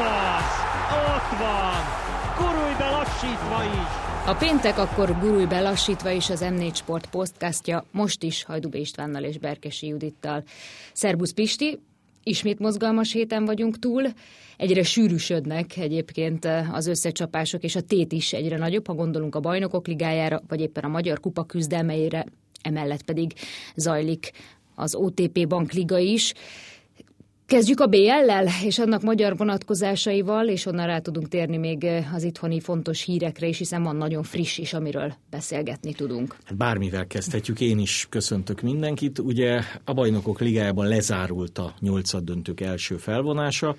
az! Ott van! Gurulj be lassítva is! A péntek akkor gurulj be lassítva is az M4 Sport podcastja, most is Hajdubé Istvánnal és Berkesi Judittal. Szerbusz Pisti, ismét mozgalmas héten vagyunk túl, egyre sűrűsödnek egyébként az összecsapások, és a tét is egyre nagyobb, ha gondolunk a bajnokok ligájára, vagy éppen a Magyar Kupa küzdelmeire, emellett pedig zajlik az OTP Bankliga is. Kezdjük a BL-lel, és annak magyar vonatkozásaival, és onnan rá tudunk térni még az itthoni fontos hírekre is, hiszen van nagyon friss is, amiről beszélgetni tudunk. Hát bármivel kezdhetjük, én is köszöntök mindenkit. Ugye a bajnokok ligájában lezárult a nyolcad döntők első felvonása,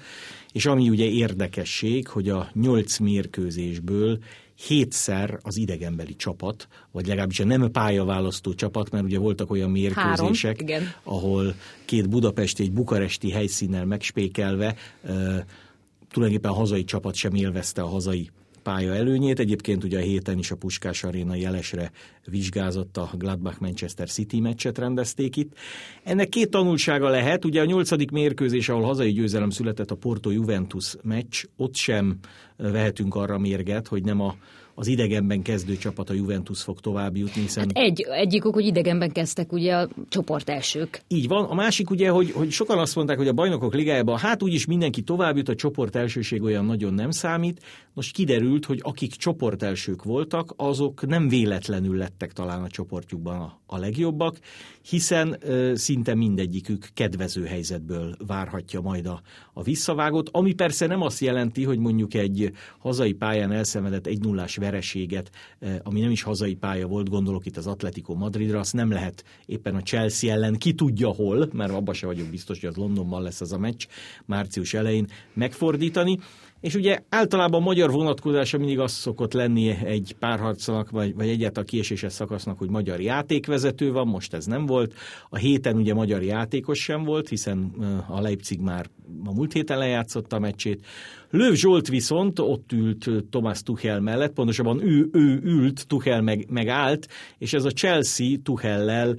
és ami ugye érdekesség, hogy a nyolc mérkőzésből hétszer az idegenbeli csapat, vagy legalábbis a nem pályaválasztó csapat, mert ugye voltak olyan mérkőzések, Három, igen. ahol két budapesti, egy bukaresti helyszínnel megspékelve tulajdonképpen a hazai csapat sem élvezte a hazai pálya előnyét. Egyébként ugye a héten is a Puskás Aréna jelesre vizsgázott a Gladbach-Manchester City meccset rendezték itt. Ennek két tanulsága lehet, ugye a nyolcadik mérkőzés, ahol hazai győzelem született a Porto Juventus meccs, ott sem vehetünk arra mérget, hogy nem a az idegenben kezdő csapat a Juventus fog tovább jutni, hiszen... Hát egy, egyik ok, hogy idegenben kezdtek ugye a csoport elsők. Így van. A másik ugye, hogy, hogy sokan azt mondták, hogy a bajnokok ligájában hát úgyis mindenki tovább jut, a csoport elsőség olyan nagyon nem számít. Most kiderült, hogy akik csoport elsők voltak, azok nem véletlenül lettek talán a csoportjukban a, a legjobbak, hiszen ö, szinte mindegyikük kedvező helyzetből várhatja majd a, a visszavágót, ami persze nem azt jelenti, hogy mondjuk egy hazai pályán elszenvedett egy nullás vereséget, ami nem is hazai pálya volt, gondolok itt az Atletico Madridra, azt nem lehet éppen a Chelsea ellen, ki tudja hol, mert abban se vagyok biztos, hogy az Londonban lesz az a meccs március elején megfordítani. És ugye általában a magyar vonatkozása mindig az szokott lenni egy párharcnak, vagy, vagy egyáltalán a kieséses szakasznak, hogy magyar játékvezető van, most ez nem volt. A héten ugye magyar játékos sem volt, hiszen a Leipzig már a múlt héten lejátszotta a meccsét. Löv Zsolt viszont ott ült Thomas Tuchel mellett, pontosabban ő, ő ült, Tuchel meg, meg állt, és ez a Chelsea Tuchellel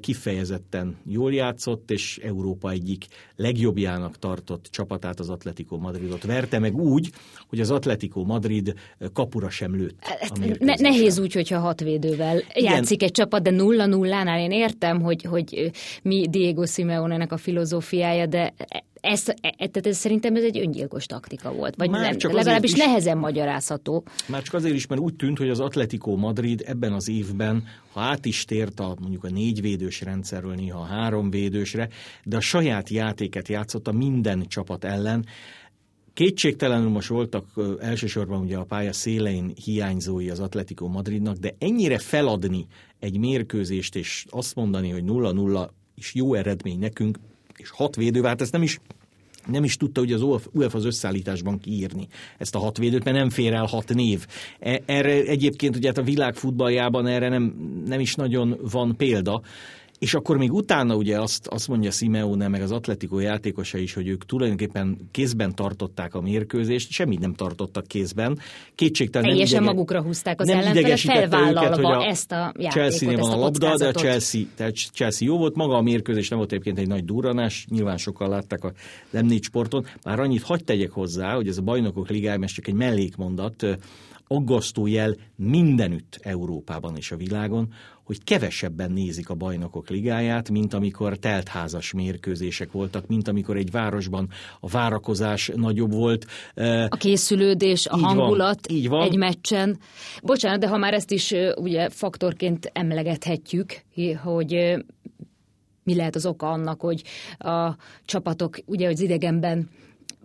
kifejezetten jól játszott, és Európa egyik legjobbjának tartott csapatát, az Atletico Madridot verte meg úgy, hogy az Atletico Madrid kapura sem lőtt. Ne, nehéz úgy, hogyha hat védővel Igen. játszik egy csapat, de nulla nullánál én értem, hogy, hogy mi Diego Simeone-nek a filozófiája, de ez, tehát ez szerintem ez egy öngyilkos taktika volt, vagy Már nem, csak legalábbis is, nehezen magyarázható. Már csak azért is, mert úgy tűnt, hogy az Atletico Madrid ebben az évben, ha át is tért a mondjuk a négyvédős rendszerről, néha a háromvédősre, de a saját játéket játszotta minden csapat ellen, Kétségtelenül most voltak elsősorban ugye a pálya szélein hiányzói az Atletico Madridnak, de ennyire feladni egy mérkőzést és azt mondani, hogy 0-0 is jó eredmény nekünk, és hat védővel, hát ezt nem is nem is tudta hogy az UEFA az összeállításban kiírni ezt a hat védőt, mert nem fér el hat név. E, erre egyébként ugye hát a világ futballjában erre nem, nem is nagyon van példa, és akkor még utána ugye azt, azt mondja Simeone, meg az Atletico játékosa is, hogy ők tulajdonképpen kézben tartották a mérkőzést, semmit nem tartottak kézben. Kétségtelen Teljesen idege, magukra húzták az ellenfele, felvállalva őket, a ezt a játékot, Chelsea-nél van a, a labda, de a Chelsea, tehát Chelsea jó volt, maga a mérkőzés nem volt egyébként egy nagy durranás, nyilván sokan látták a nem sporton. Már annyit hagyd tegyek hozzá, hogy ez a bajnokok ligája, ez csak egy mellékmondat, aggasztó jel mindenütt Európában és a világon, hogy kevesebben nézik a bajnokok ligáját, mint amikor teltházas mérkőzések voltak, mint amikor egy városban a várakozás nagyobb volt. A készülődés, a így hangulat van, így van. egy meccsen. Bocsánat, de ha már ezt is ugye faktorként emlegethetjük, hogy mi lehet az oka annak, hogy a csapatok ugye az idegenben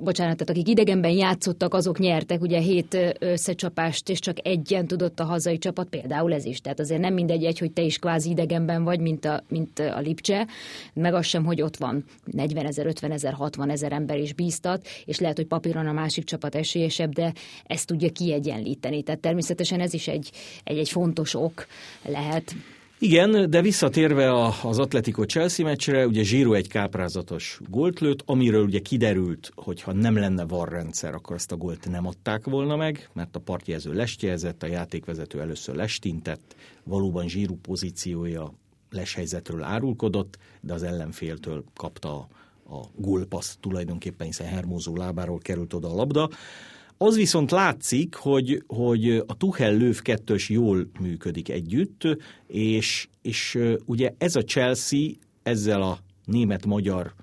bocsánat, tehát akik idegenben játszottak, azok nyertek ugye hét összecsapást, és csak egyen tudott a hazai csapat, például ez is. Tehát azért nem mindegy egy, hogy te is kvázi idegenben vagy, mint a, mint a Lipcse, meg az sem, hogy ott van 40 ezer, 50 ezer, 60 ezer ember is bíztat, és lehet, hogy papíron a másik csapat esélyesebb, de ezt tudja kiegyenlíteni. Tehát természetesen ez is egy, egy, egy fontos ok lehet. Igen, de visszatérve az Atletico Chelsea meccsre, ugye Zsíró egy káprázatos gólt lőtt, amiről ugye kiderült, hogy ha nem lenne VAR rendszer, akkor azt a gólt nem adták volna meg, mert a partjelző lestjelzett, a játékvezető először lestintett, valóban Zsíró pozíciója leshelyzetről árulkodott, de az ellenféltől kapta a a tulajdonképpen, hiszen Hermózó lábáról került oda a labda. Az viszont látszik, hogy, hogy a Tuchel Löw kettős jól működik együtt, és, és ugye ez a Chelsea ezzel a német-magyar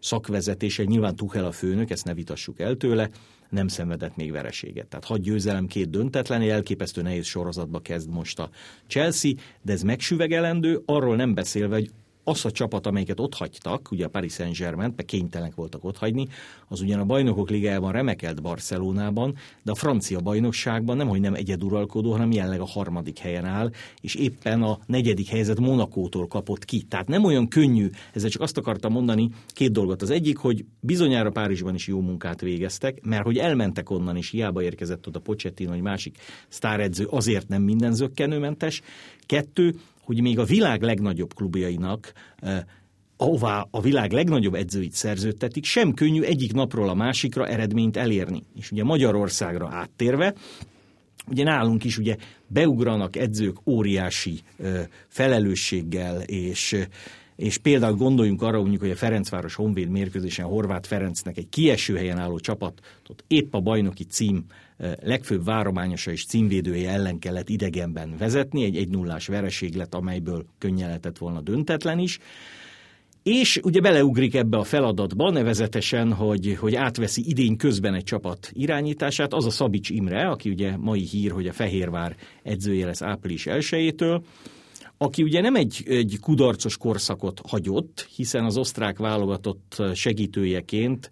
szakvezetése, nyilván Tuchel a főnök, ezt ne vitassuk el tőle, nem szenvedett még vereséget. Tehát hat győzelem, két döntetlen, elképesztő nehéz sorozatba kezd most a Chelsea, de ez megsüvegelendő, arról nem beszélve, hogy az a csapat, amelyiket ott hagytak, ugye a Paris Saint-Germain, mert kénytelenek voltak ott hagyni, az ugyan a bajnokok ligájában remekelt Barcelonában, de a francia bajnokságban nem, hogy nem egyeduralkodó, hanem jelenleg a harmadik helyen áll, és éppen a negyedik helyzet Monakótól kapott ki. Tehát nem olyan könnyű, ezzel csak azt akartam mondani, két dolgot. Az egyik, hogy bizonyára Párizsban is jó munkát végeztek, mert hogy elmentek onnan, és hiába érkezett oda Pochettino, vagy másik sztáredző, azért nem minden zöggenőmentes. Kettő, hogy még a világ legnagyobb klubjainak eh, ahová a világ legnagyobb edzőit szerződtetik, sem könnyű egyik napról a másikra eredményt elérni. És ugye Magyarországra áttérve, ugye nálunk is ugye beugranak edzők óriási eh, felelősséggel, és és például gondoljunk arra, mondjuk, hogy a Ferencváros Honvéd mérkőzésen Horváth Ferencnek egy kieső helyen álló csapatot épp a bajnoki cím legfőbb várományosa és címvédője ellen kellett idegenben vezetni, egy 1 0 vereség lett, amelyből könnyen lehetett volna döntetlen is. És ugye beleugrik ebbe a feladatba, nevezetesen, hogy, hogy átveszi idény közben egy csapat irányítását, az a Szabics Imre, aki ugye mai hír, hogy a Fehérvár edzője lesz április 1 aki ugye nem egy, egy kudarcos korszakot hagyott, hiszen az osztrák válogatott segítőjeként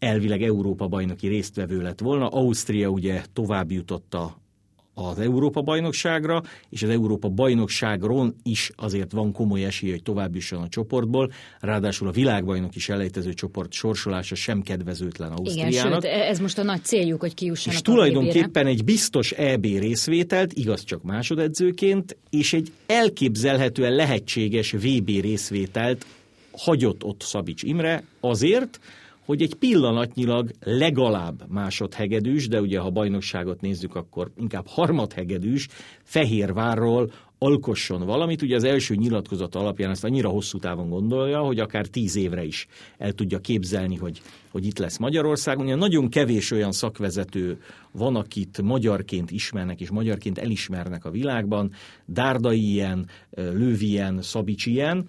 elvileg Európa bajnoki résztvevő lett volna. Ausztria ugye tovább jutott a az Európa bajnokságra, és az Európa bajnokságról is azért van komoly esély, hogy tovább jusson a csoportból. Ráadásul a világbajnok is elejtező csoport sorsolása sem kedvezőtlen Ausztriának. Igen, sőt, ez most a nagy céljuk, hogy kiussanak És tulajdonképpen egy biztos EB részvételt, igaz csak másodedzőként, és egy elképzelhetően lehetséges VB részvételt hagyott ott Szabics Imre azért, hogy egy pillanatnyilag legalább másodhegedűs, de ugye ha bajnokságot nézzük, akkor inkább harmadhegedűs Fehérvárról alkosson valamit. Ugye az első nyilatkozat alapján ezt annyira hosszú távon gondolja, hogy akár tíz évre is el tudja képzelni, hogy, hogy itt lesz Magyarországon. Ugye nagyon kevés olyan szakvezető van, akit magyarként ismernek és magyarként elismernek a világban. Dárdai ilyen, Lővi ilyen, Szabics ilyen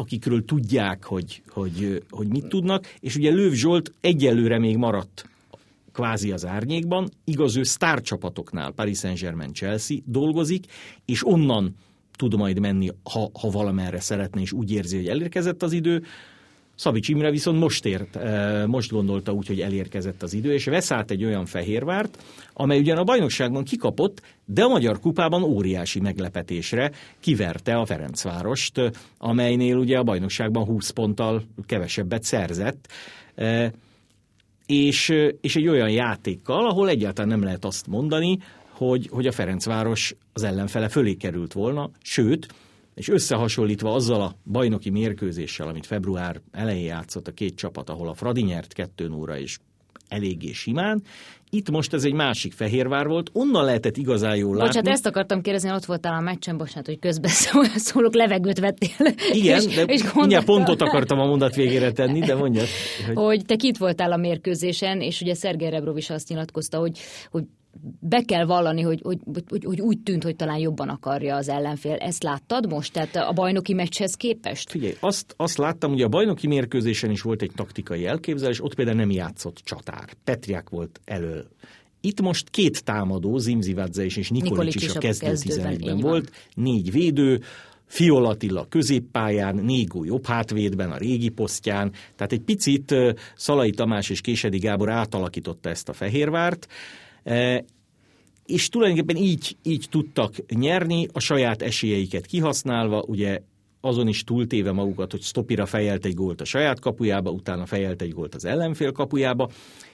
akikről tudják, hogy, hogy, hogy mit tudnak, és ugye Lőv Zsolt egyelőre még maradt kvázi az árnyékban, igaz ő sztárcsapatoknál, Paris Saint-Germain, Chelsea dolgozik, és onnan tud majd menni, ha, ha valamerre szeretne, és úgy érzi, hogy elérkezett az idő, Szabics Imre viszont most ért, eh, most gondolta úgy, hogy elérkezett az idő, és vesz át egy olyan Fehérvárt, amely ugyan a bajnokságban kikapott, de a Magyar Kupában óriási meglepetésre kiverte a Ferencvárost, amelynél ugye a bajnokságban 20 ponttal kevesebbet szerzett. Eh, és, és egy olyan játékkal, ahol egyáltalán nem lehet azt mondani, hogy, hogy a Ferencváros az ellenfele fölé került volna, sőt, és összehasonlítva azzal a bajnoki mérkőzéssel, amit február elején játszott a két csapat, ahol a Fradi nyert 2 óra és eléggé simán. Itt most ez egy másik Fehérvár volt, onnan lehetett igazán jól látni. Bocsánat, ezt akartam kérdezni, ott voltál a meccsen, bocsánat, hogy közben szólok, levegőt vettél. Igen, és, de és mindjárt pontot akartam a mondat végére tenni, de mondjad. Hogy... hogy te kit voltál a mérkőzésen, és ugye Szergej Rebrov is azt nyilatkozta, hogy, hogy be kell vallani, hogy, hogy, hogy, hogy úgy tűnt, hogy talán jobban akarja az ellenfél. Ezt láttad most? Tehát a bajnoki meccshez képest? Figyelj, azt, azt láttam, hogy a bajnoki mérkőzésen is volt egy taktikai elképzelés, ott például nem játszott csatár. Petriák volt elől. Itt most két támadó, Zimzivadze és, és Nikolics, Nikolics is a kezdő 11-ben volt, négy védő, Fiol Attila középpályán, Négó jobb hátvédben, a régi posztján, tehát egy picit Szalai Tamás és Késedi Gábor átalakította ezt a Fehérvárt, és tulajdonképpen így, így tudtak nyerni, a saját esélyeiket kihasználva, ugye azon is túltéve magukat, hogy Stopira fejelt egy gólt a saját kapujába, utána fejelt egy gólt az ellenfél kapujába,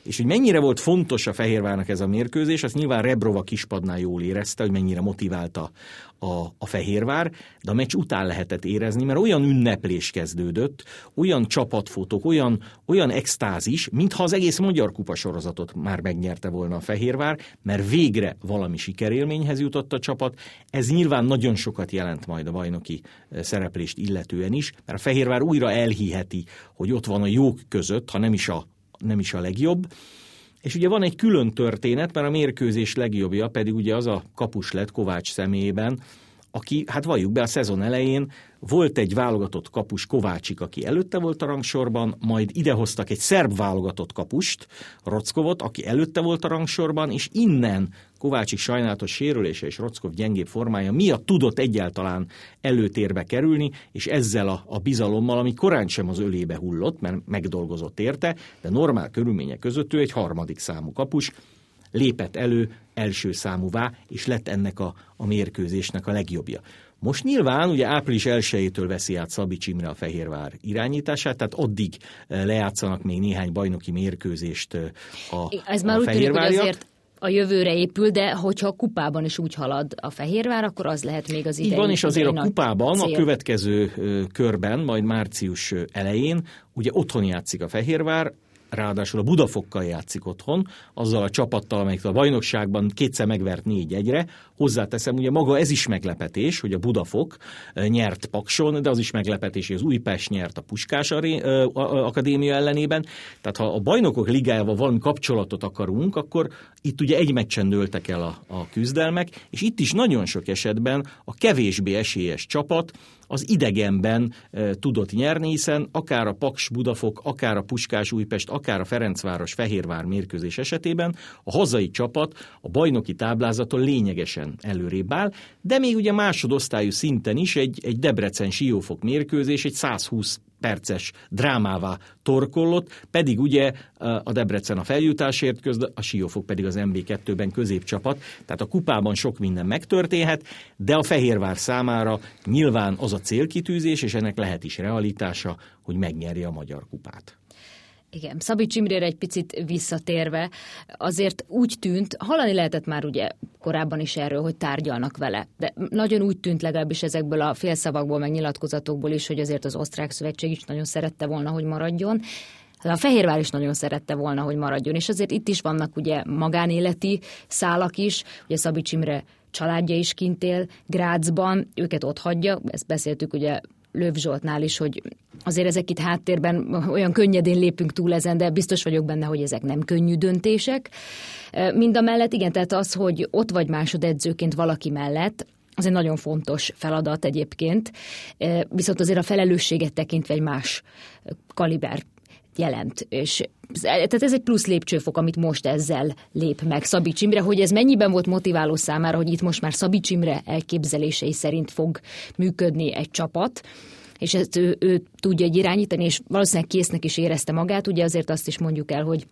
És hogy mennyire volt fontos a Fehérvárnak ez a mérkőzés, azt nyilván Rebrova kispadnál jól érezte, hogy mennyire motiválta a, a Fehérvár, de a meccs után lehetett érezni, mert olyan ünneplés kezdődött, olyan csapatfotók, olyan, olyan extázis, mintha az egész Magyar Kupa sorozatot már megnyerte volna a Fehérvár, mert végre valami sikerélményhez jutott a csapat. Ez nyilván nagyon sokat jelent majd a bajnoki eh, szereplést illetően is, mert a Fehérvár újra elhiheti, hogy ott van a jók között, ha nem is a, nem is a legjobb. És ugye van egy külön történet, mert a mérkőzés legjobbja pedig ugye az a kapus lett Kovács személyében, aki, hát valljuk be, a szezon elején volt egy válogatott kapus Kovácsik, aki előtte volt a rangsorban, majd idehoztak egy szerb válogatott kapust, Rockovot, aki előtte volt a rangsorban, és innen Kovácsik sajnálatos sérülése és Rockov gyengébb formája miatt tudott egyáltalán előtérbe kerülni, és ezzel a, a bizalommal, ami korán sem az ölébe hullott, mert megdolgozott érte, de normál körülmények között ő egy harmadik számú kapus, lépett elő első számúvá, és lett ennek a, a mérkőzésnek a legjobbja. Most nyilván ugye április 1-től veszi át Szabics Imre a Fehérvár irányítását, tehát addig eh, lejátszanak még néhány bajnoki mérkőzést eh, a Ez már a úgy tűnik, hogy azért a jövőre épül, de hogyha a kupában is úgy halad a Fehérvár, akkor az lehet még az idei. Így van, és azért a kupában a következő körben, majd március elején, ugye otthon játszik a Fehérvár, ráadásul a Budafokkal játszik otthon, azzal a csapattal, amelyik a bajnokságban kétszer megvert négy egyre. Hozzáteszem, ugye maga ez is meglepetés, hogy a Budafok eh, nyert Pakson, de az is meglepetés, hogy az Újpest nyert a Puskás eh, Akadémia ellenében. Tehát ha a bajnokok ligájával valami kapcsolatot akarunk, akkor itt ugye egy meccsen dőltek el a, a küzdelmek, és itt is nagyon sok esetben a kevésbé esélyes csapat az idegenben tudott nyerni, hiszen akár a Paks Budafok, akár a Puskás Újpest, akár a Ferencváros Fehérvár mérkőzés esetében a hazai csapat a bajnoki táblázaton lényegesen előrébb áll, de még ugye másodosztályú szinten is egy, egy Debrecen Siófok mérkőzés egy 120 perces drámává torkollott, pedig ugye a Debrecen a feljutásért köz, a Siófok pedig az MB2-ben középcsapat, tehát a kupában sok minden megtörténhet, de a Fehérvár számára nyilván az a célkitűzés, és ennek lehet is realitása, hogy megnyerje a Magyar Kupát. Igen, Szabics Imrére egy picit visszatérve, azért úgy tűnt, hallani lehetett már ugye korábban is erről, hogy tárgyalnak vele, de nagyon úgy tűnt legalábbis ezekből a félszavakból, meg nyilatkozatokból is, hogy azért az osztrák szövetség is nagyon szerette volna, hogy maradjon. A Fehérvár is nagyon szerette volna, hogy maradjon, és azért itt is vannak ugye magánéleti szálak is, ugye Szabics Imre családja is kint él Grácsban, őket ott hagyja, ezt beszéltük ugye Löv Zsoltnál is, hogy azért ezek itt háttérben olyan könnyedén lépünk túl ezen, de biztos vagyok benne, hogy ezek nem könnyű döntések. Mind a mellett igen, tehát az, hogy ott vagy másodedzőként valaki mellett, az egy nagyon fontos feladat egyébként, viszont azért a felelősséget tekintve egy más kaliber jelent. És tehát ez egy plusz lépcsőfok, amit most ezzel lép meg Szabics Imre, hogy ez mennyiben volt motiváló számára, hogy itt most már Szabics Imre elképzelései szerint fog működni egy csapat, és ezt ő, ő tudja irányítani, és valószínűleg késznek is érezte magát, ugye azért azt is mondjuk el, hogy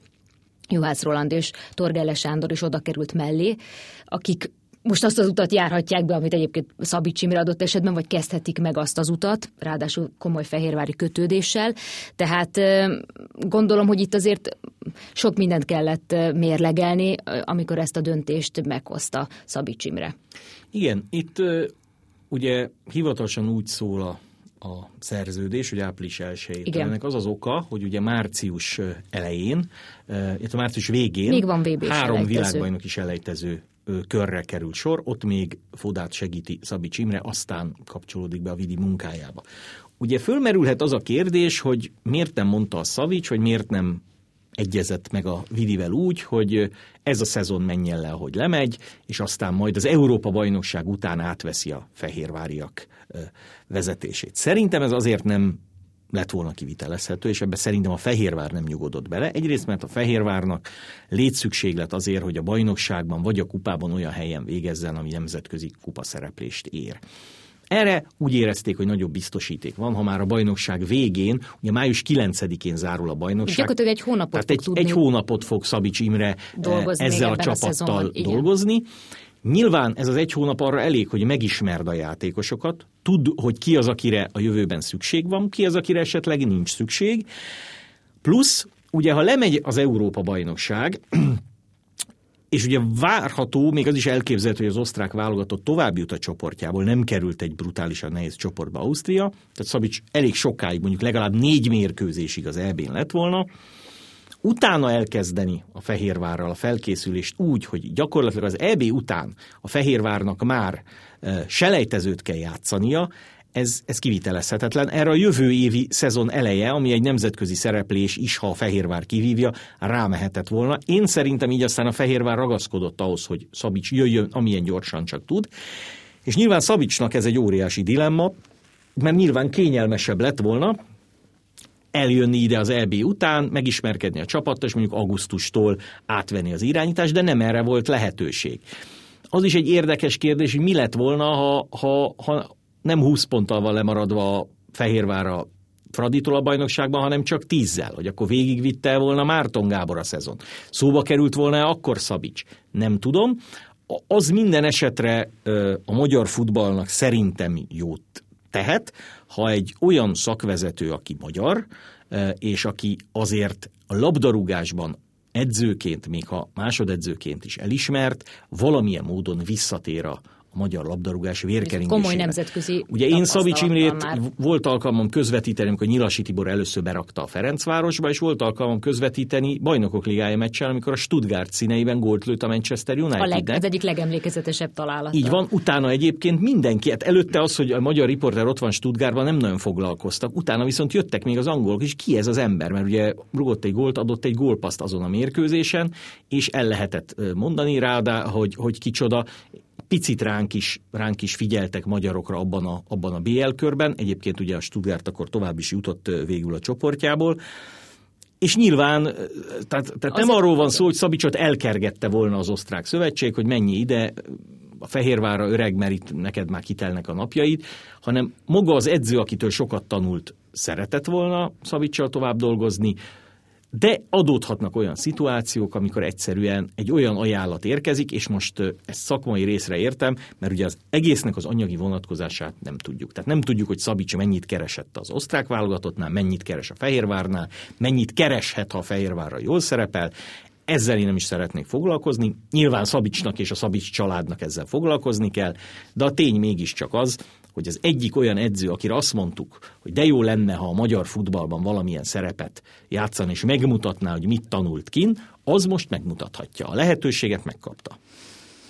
Juhász Roland és Torgelle Sándor is oda került mellé, akik most azt az utat járhatják be, amit egyébként Szabics Imre adott esetben, vagy kezdhetik meg azt az utat, ráadásul komoly fehérvári kötődéssel. Tehát gondolom, hogy itt azért sok mindent kellett mérlegelni, amikor ezt a döntést meghozta Szabics Imre. Igen, itt ugye hivatalosan úgy szól a a szerződés, hogy április 1 Ennek az az oka, hogy ugye március elején, illetve március végén Még van három világbajnok is elejtező körre került sor, ott még Fodát segíti Szabics Imre, aztán kapcsolódik be a Vidi munkájába. Ugye fölmerülhet az a kérdés, hogy miért nem mondta a Szavics, hogy miért nem egyezett meg a Vidivel úgy, hogy ez a szezon menjen le, ahogy lemegy, és aztán majd az Európa bajnokság után átveszi a fehérváriak vezetését. Szerintem ez azért nem lett volna kivitelezhető, és ebbe szerintem a Fehérvár nem nyugodott bele. Egyrészt, mert a Fehérvárnak létszükséglet azért, hogy a bajnokságban vagy a kupában olyan helyen végezzen, ami nemzetközi kupaszereplést ér. Erre úgy érezték, hogy nagyobb biztosíték van, ha már a bajnokság végén, ugye május 9-én zárul a bajnokság. Gyakorlatilag egy hónapot Tehát egy, egy hónapot fog Szabics Imre eh, dolgozni ezzel a csapattal a dolgozni. Nyilván ez az egy hónap arra elég, hogy megismerd a játékosokat, tud, hogy ki az, akire a jövőben szükség van, ki az, akire esetleg nincs szükség, plusz ugye ha lemegy az Európa-bajnokság, és ugye várható, még az is elképzelhető, hogy az osztrák válogatott tovább jut a csoportjából, nem került egy brutálisan nehéz csoportba Ausztria, tehát Szabics elég sokáig, mondjuk legalább négy mérkőzésig az EB-n lett volna, utána elkezdeni a Fehérvárral a felkészülést úgy, hogy gyakorlatilag az EB után a Fehérvárnak már selejtezőt kell játszania, ez, ez kivitelezhetetlen. Erre a jövő évi szezon eleje, ami egy nemzetközi szereplés is, ha a Fehérvár kivívja, rámehetett volna. Én szerintem így aztán a Fehérvár ragaszkodott ahhoz, hogy Szabics jöjjön, amilyen gyorsan csak tud. És nyilván Szabicsnak ez egy óriási dilemma, mert nyilván kényelmesebb lett volna, eljönni ide az EB után, megismerkedni a csapattal, és mondjuk augusztustól átvenni az irányítást, de nem erre volt lehetőség. Az is egy érdekes kérdés, hogy mi lett volna, ha, ha, ha nem 20 ponttal van lemaradva a Fehérvára Fraditól a bajnokságban, hanem csak tízzel, hogy akkor végigvitte volna Márton Gábor a szezon. Szóba került volna akkor Szabics? Nem tudom. Az minden esetre a magyar futballnak szerintem jót tehet, ha egy olyan szakvezető, aki magyar, és aki azért a labdarúgásban edzőként, még ha másodedzőként is elismert, valamilyen módon visszatér a a magyar labdarúgás vérkeringésére. Komoly nemzetközi Ugye én Szabics Imrét már. volt alkalmam közvetíteni, amikor Nyilasi Tibor először berakta a Ferencvárosba, és volt alkalmam közvetíteni bajnokok ligája meccsen, amikor a Stuttgart színeiben gólt lőtt a Manchester United. A leg, az egyik legemlékezetesebb találat. Így van, utána egyébként mindenki, hát előtte az, hogy a magyar riporter ott van Stuttgartban, nem nagyon foglalkoztak, utána viszont jöttek még az angolok, és ki ez az ember, mert ugye rugott egy gólt, adott egy gólpaszt azon a mérkőzésen, és el lehetett mondani rá, hogy, hogy kicsoda, picit ránk is, ránk is figyeltek magyarokra abban a, abban a BL körben. Egyébként ugye a Stuttgart akkor tovább is jutott végül a csoportjából. És nyilván, tehát, tehát nem arról van szó, hogy Szabicsot elkergette volna az osztrák szövetség, hogy mennyi ide, a Fehérvára öreg, mert itt neked már kitelnek a napjaid, hanem maga az edző, akitől sokat tanult, szeretett volna Szabicsal tovább dolgozni, de adódhatnak olyan szituációk, amikor egyszerűen egy olyan ajánlat érkezik, és most ezt szakmai részre értem, mert ugye az egésznek az anyagi vonatkozását nem tudjuk. Tehát nem tudjuk, hogy Szabics mennyit keresett az osztrák válogatottnál, mennyit keres a Fehérvárnál, mennyit kereshet, ha a Fehérvárra jól szerepel. Ezzel én nem is szeretnék foglalkozni. Nyilván Szabicsnak és a Szabics családnak ezzel foglalkozni kell, de a tény mégiscsak az, hogy az egyik olyan edző, akire azt mondtuk, hogy de jó lenne, ha a magyar futballban valamilyen szerepet játszan, és megmutatná, hogy mit tanult kin, az most megmutathatja. A lehetőséget megkapta.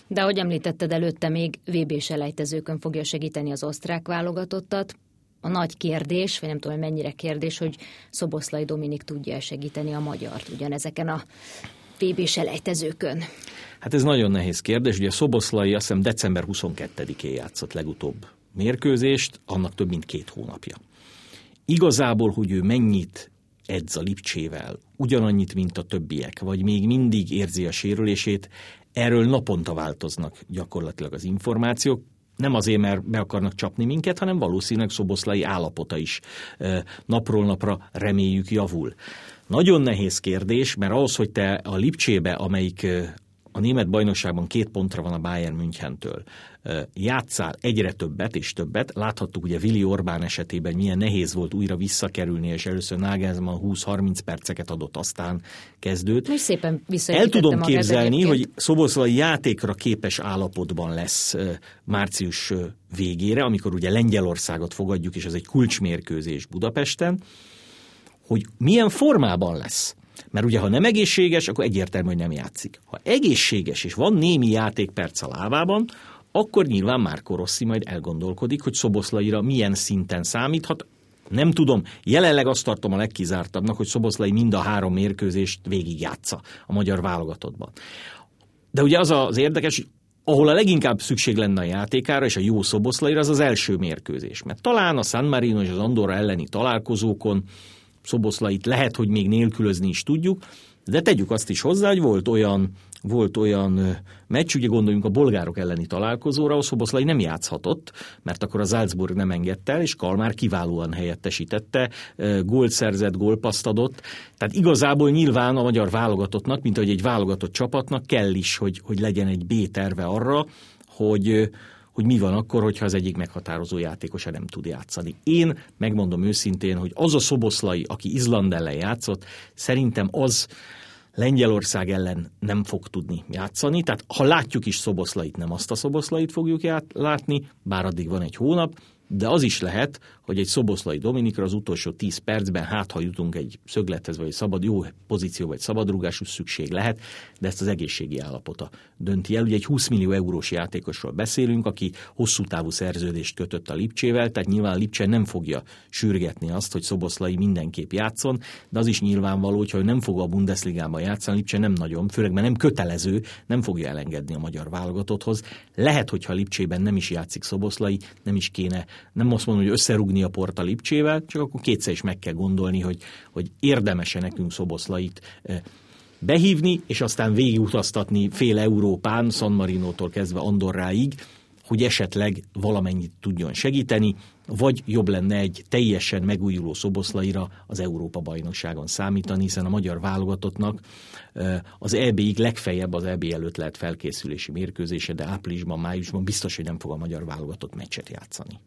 De ahogy említetted előtte, még VB selejtezőkön fogja segíteni az osztrák válogatottat. A nagy kérdés, vagy nem tudom, mennyire kérdés, hogy Szoboszlai Dominik tudja segíteni a magyart ugyanezeken a VB selejtezőkön. Hát ez nagyon nehéz kérdés. Ugye Szoboszlai azt hiszem december 22-én játszott legutóbb mérkőzést, annak több mint két hónapja. Igazából, hogy ő mennyit edz a Lipcsével, ugyanannyit, mint a többiek, vagy még mindig érzi a sérülését, erről naponta változnak gyakorlatilag az információk, nem azért, mert be akarnak csapni minket, hanem valószínűleg szoboszlai állapota is napról napra reméljük javul. Nagyon nehéz kérdés, mert ahhoz, hogy te a Lipcsébe, amelyik a német bajnokságban két pontra van a Bayern Münchentől, játszál egyre többet és többet. Láthattuk ugye Vili Orbán esetében milyen nehéz volt újra visszakerülni, és először Nagelsmann 20-30 perceket adott, aztán kezdőt. És szépen El tudom képzelni, hogy Szoboszlai játékra képes állapotban lesz március végére, amikor ugye Lengyelországot fogadjuk, és ez egy kulcsmérkőzés Budapesten, hogy milyen formában lesz. Mert ugye, ha nem egészséges, akkor egyértelmű, hogy nem játszik. Ha egészséges, és van némi játékperc a lábában, akkor nyilván már Rossi majd elgondolkodik, hogy Szoboszlaira milyen szinten számíthat. Nem tudom, jelenleg azt tartom a legkizártabbnak, hogy Szoboszlai mind a három mérkőzést végigjátsza a magyar válogatottban. De ugye az az érdekes, hogy ahol a leginkább szükség lenne a játékára és a jó Szoboszlaira, az az első mérkőzés. Mert talán a San Marino és az Andorra elleni találkozókon Szoboszlait lehet, hogy még nélkülözni is tudjuk, de tegyük azt is hozzá, hogy volt olyan, volt olyan meccs, ugye gondoljunk a bolgárok elleni találkozóra, ahol Szoboszlai nem játszhatott, mert akkor a Salzburg nem engedte el, és Kalmár kiválóan helyettesítette, gólt szerzett, gólpaszt adott. Tehát igazából nyilván a magyar válogatottnak, mint ahogy egy válogatott csapatnak kell is, hogy, hogy legyen egy B terve arra, hogy, hogy mi van akkor, hogyha az egyik meghatározó játékosa nem tud játszani. Én megmondom őszintén, hogy az a Szoboszlai, aki Izland ellen játszott, szerintem az Lengyelország ellen nem fog tudni játszani, tehát ha látjuk is Szoboszlait, nem azt a Szoboszlait fogjuk látni, bár addig van egy hónap, de az is lehet, hogy egy Szoboszlai Dominikra az utolsó 10 percben, hát ha jutunk egy szöglethez, vagy egy szabad, jó pozíció, vagy szabadrugású szükség lehet, de ezt az egészségi állapota dönti el. Ugye egy 20 millió eurós játékosról beszélünk, aki hosszú távú szerződést kötött a Lipcsével, tehát nyilván a Lipcse nem fogja sürgetni azt, hogy Szoboszlai mindenképp játszon, de az is nyilvánvaló, hogy ha nem fog a Bundesligában játszani, Lipcse nem nagyon, főleg mert nem kötelező, nem fogja elengedni a magyar válogatotthoz. Lehet, hogyha a Lipcsében nem is játszik Szoboszlai, nem is kéne, nem azt mondom, hogy összerúgni rúgni a port a Lipcsével, csak akkor kétszer is meg kell gondolni, hogy, hogy érdemese nekünk Szoboszlait eh, behívni, és aztán végigutaztatni fél Európán, San Marinótól kezdve Andorráig, hogy esetleg valamennyit tudjon segíteni, vagy jobb lenne egy teljesen megújuló szoboszlaira az Európa-bajnokságon számítani, hiszen a magyar válogatottnak eh, az EB-ig legfeljebb az EB előtt lehet felkészülési mérkőzése, de áprilisban, májusban biztos, hogy nem fog a magyar válogatott meccset játszani.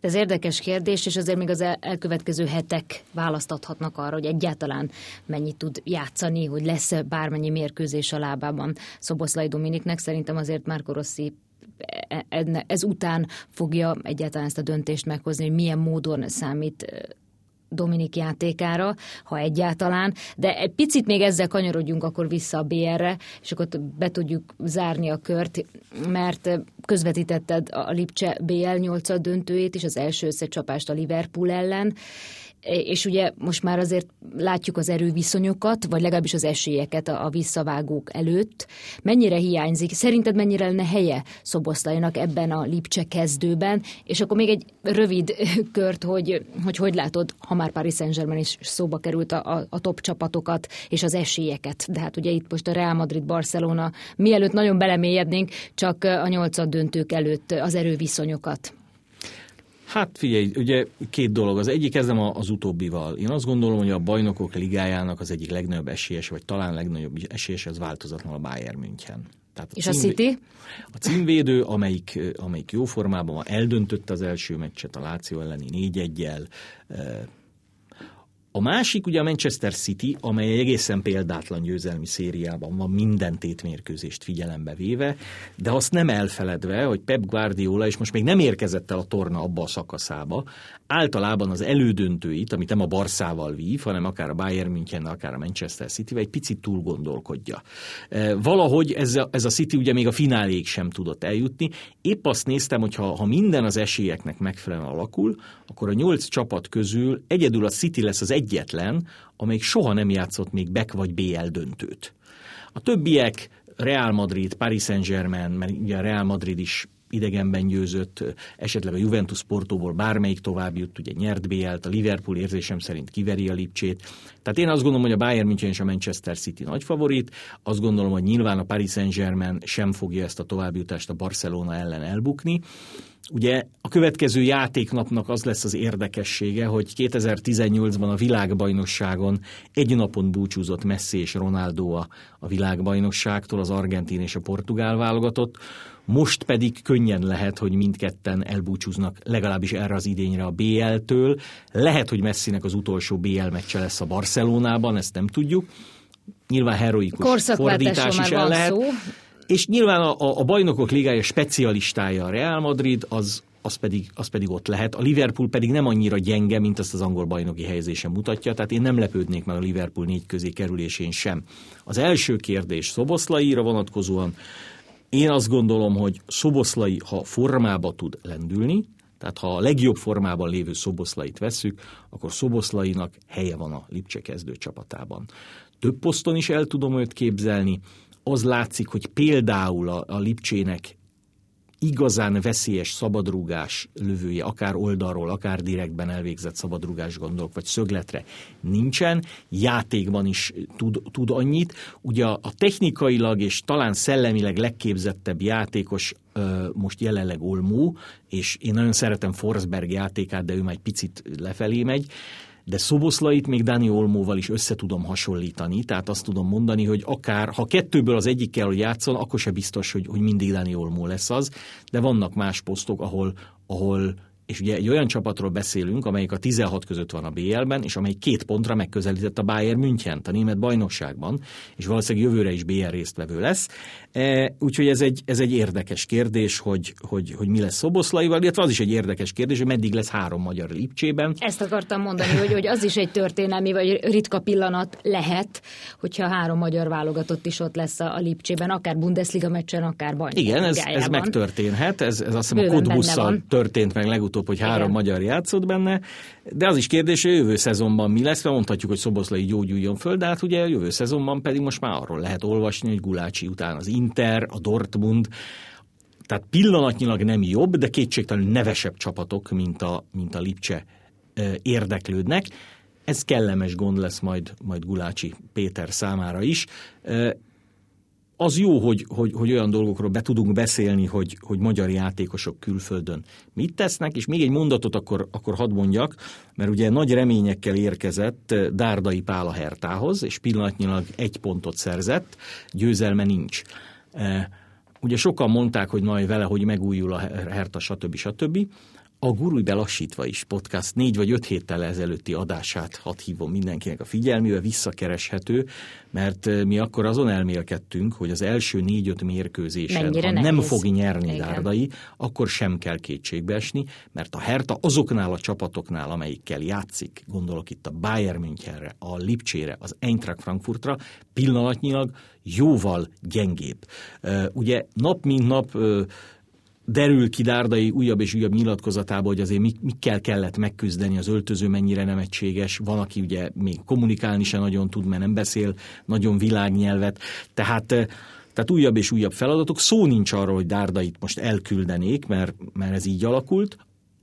Ez érdekes kérdés, és azért még az elkövetkező hetek választathatnak arra, hogy egyáltalán mennyit tud játszani, hogy lesz bármennyi mérkőzés a lábában Szoboszlai Dominiknek. Szerintem azért Márko Rossi e, e, ez után fogja egyáltalán ezt a döntést meghozni, hogy milyen módon számít Dominik játékára, ha egyáltalán, de egy picit még ezzel kanyarodjunk akkor vissza a BR-re, és akkor be tudjuk zárni a kört, mert közvetítetted a Lipcse BL 8 döntőjét és az első összecsapást a Liverpool ellen, és ugye most már azért látjuk az erőviszonyokat, vagy legalábbis az esélyeket a, visszavágók előtt. Mennyire hiányzik? Szerinted mennyire lenne helye Szoboszlainak ebben a Lipcse kezdőben? És akkor még egy rövid kört, hogy hogy, hogy látod, ha már Paris Saint-Germain is szóba került a, a, a top csapatokat és az esélyeket. De hát ugye itt most a Real Madrid, Barcelona, mielőtt nagyon belemélyednénk, csak a nyolcad döntők előtt az erőviszonyokat. Hát figyelj, ugye két dolog. Az egyik kezdem az utóbbival. Én azt gondolom, hogy a bajnokok ligájának az egyik legnagyobb esélyes, vagy talán legnagyobb esélyes, az változatlan a Bayern München. Tehát a És címvé... a City? A címvédő, amelyik, amelyik jó formában van, eldöntötte az első meccset a Láció elleni 4 1 a másik ugye a Manchester City, amely egy egészen példátlan győzelmi szériában van minden tétmérkőzést figyelembe véve, de azt nem elfeledve, hogy Pep Guardiola, és most még nem érkezett el a torna abba a szakaszába, általában az elődöntőit, amit nem a Barszával vív, hanem akár a Bayern München, akár a Manchester city egy picit túl gondolkodja. E, valahogy ez a, ez a City ugye még a fináléig sem tudott eljutni. Épp azt néztem, hogy ha, ha minden az esélyeknek megfelelően alakul, akkor a nyolc csapat közül egyedül a City lesz az egyetlen, amelyik soha nem játszott még Beck vagy BL döntőt. A többiek Real Madrid, Paris Saint-Germain, mert ugye a Real Madrid is idegenben győzött, esetleg a Juventus Portóból bármelyik tovább jut, ugye nyert BL-t, a Liverpool érzésem szerint kiveri a Lipcsét. Tehát én azt gondolom, hogy a Bayern München és a Manchester City nagy favorit, azt gondolom, hogy nyilván a Paris Saint-Germain sem fogja ezt a továbbjutást a Barcelona ellen elbukni. Ugye a következő játéknapnak az lesz az érdekessége, hogy 2018-ban a világbajnokságon egy napon búcsúzott Messi és Ronaldo a, a világbajnokságtól, az argentin és a portugál válogatott. Most pedig könnyen lehet, hogy mindketten elbúcsúznak legalábbis erre az idényre a BL-től. Lehet, hogy Messinek az utolsó BL meccse lesz a Barcelonában, ezt nem tudjuk. Nyilván heroikus fordítás is el lehet. Szó. És nyilván a, a bajnokok ligája specialistája a Real Madrid, az, az pedig, az pedig ott lehet. A Liverpool pedig nem annyira gyenge, mint azt az angol bajnoki helyezése mutatja, tehát én nem lepődnék meg a Liverpool négy közé kerülésén sem. Az első kérdés Szoboszlaira vonatkozóan, én azt gondolom, hogy Szoboszlai, ha formába tud lendülni, tehát ha a legjobb formában lévő Szoboszlait vesszük, akkor Szoboszlainak helye van a Lipcse kezdő csapatában. Több poszton is el tudom őt képzelni, az látszik, hogy például a, a Lipcsének igazán veszélyes szabadrúgás lövője, akár oldalról, akár direktben elvégzett szabadrúgás gondolok, vagy szögletre nincsen, játékban is tud, tud annyit. Ugye a technikailag és talán szellemileg legképzettebb játékos most jelenleg Olmó, és én nagyon szeretem Forsberg játékát, de ő már egy picit lefelé megy, de Szoboszlait még Dani Olmóval is össze tudom hasonlítani, tehát azt tudom mondani, hogy akár, ha kettőből az egyik kell, hogy játszol, akkor se biztos, hogy, hogy mindig Dani Olmó lesz az, de vannak más posztok, ahol, ahol és ugye egy olyan csapatról beszélünk, amelyik a 16 között van a BL-ben, és amely két pontra megközelített a Bayern München a német bajnokságban, és valószínűleg jövőre is BL résztvevő lesz. E, úgyhogy ez egy, ez egy érdekes kérdés, hogy, hogy, hogy mi lesz Szoboszlaival, illetve az is egy érdekes kérdés, hogy meddig lesz három magyar Lipcsében. Ezt akartam mondani, hogy, hogy az is egy történelmi vagy ritka pillanat lehet, hogyha három magyar válogatott is ott lesz a, a Lipcsében, akár Bundesliga meccsen, akár bajnok. Igen, ez, ez megtörténhet, ez, ez azt hiszem a Kodbusszal történt meg legutóbb legutóbb, hogy három Igen. magyar játszott benne, de az is kérdés, hogy jövő szezonban mi lesz, mert mondhatjuk, hogy Szoboszlai gyógyuljon föl, de hát ugye jövő szezonban pedig most már arról lehet olvasni, hogy Gulácsi után az Inter, a Dortmund, tehát pillanatnyilag nem jobb, de kétségtelenül nevesebb csapatok, mint a, mint a Lipcse érdeklődnek. Ez kellemes gond lesz majd, majd Gulácsi Péter számára is az jó, hogy, hogy, hogy olyan dolgokról be tudunk beszélni, hogy, hogy magyar játékosok külföldön mit tesznek, és még egy mondatot akkor, akkor hadd mondjak, mert ugye nagy reményekkel érkezett Dárdai Pál a Hertához, és pillanatnyilag egy pontot szerzett, győzelme nincs. E, ugye sokan mondták, hogy majd vele, hogy megújul a Herta, stb. stb. A Gurulj belassítva is podcast négy vagy öt héttel ezelőtti adását hadd hívom mindenkinek a figyelmébe, visszakereshető, mert mi akkor azon elmélkedtünk, hogy az első négy-öt mérkőzésen, Mennyire ha nehéz. nem fog nyerni Igen. Dárdai, akkor sem kell kétségbe esni, mert a Herta azoknál a csapatoknál, amelyikkel játszik, gondolok itt a Bayern Münchenre, a Lipcsére, az Eintracht Frankfurtra, pillanatnyilag jóval gyengébb. Ugye nap mint nap derül ki Dárdai újabb és újabb nyilatkozatából, hogy azért mikkel kellett megküzdeni, az öltöző mennyire nem egységes, van, aki ugye még kommunikálni se nagyon tud, mert nem beszél nagyon világnyelvet, tehát eh, tehát újabb és újabb feladatok. Szó nincs arról, hogy Dárdait most elküldenék, mert, mert ez így alakult.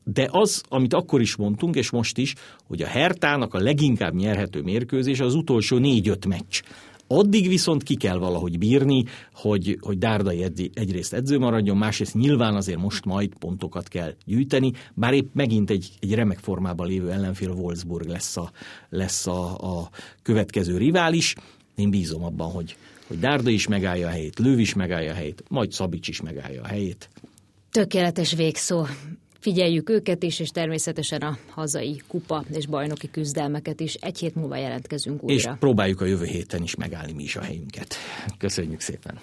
De az, amit akkor is mondtunk, és most is, hogy a Hertának a leginkább nyerhető mérkőzés az utolsó négy-öt meccs. Addig viszont ki kell valahogy bírni, hogy, hogy Dárdai egyrészt edző maradjon, másrészt nyilván azért most majd pontokat kell gyűjteni, bár épp megint egy, egy remek formában lévő ellenfél Wolfsburg lesz a, lesz a, a következő rivális. Én bízom abban, hogy, hogy Dárda is megállja a helyét, Lőv is megállja a helyét, majd Szabics is megállja a helyét. Tökéletes végszó. Figyeljük őket is, és természetesen a hazai kupa és bajnoki küzdelmeket is. Egy hét múlva jelentkezünk újra. És próbáljuk a jövő héten is megállni mi is a helyünket. Köszönjük szépen!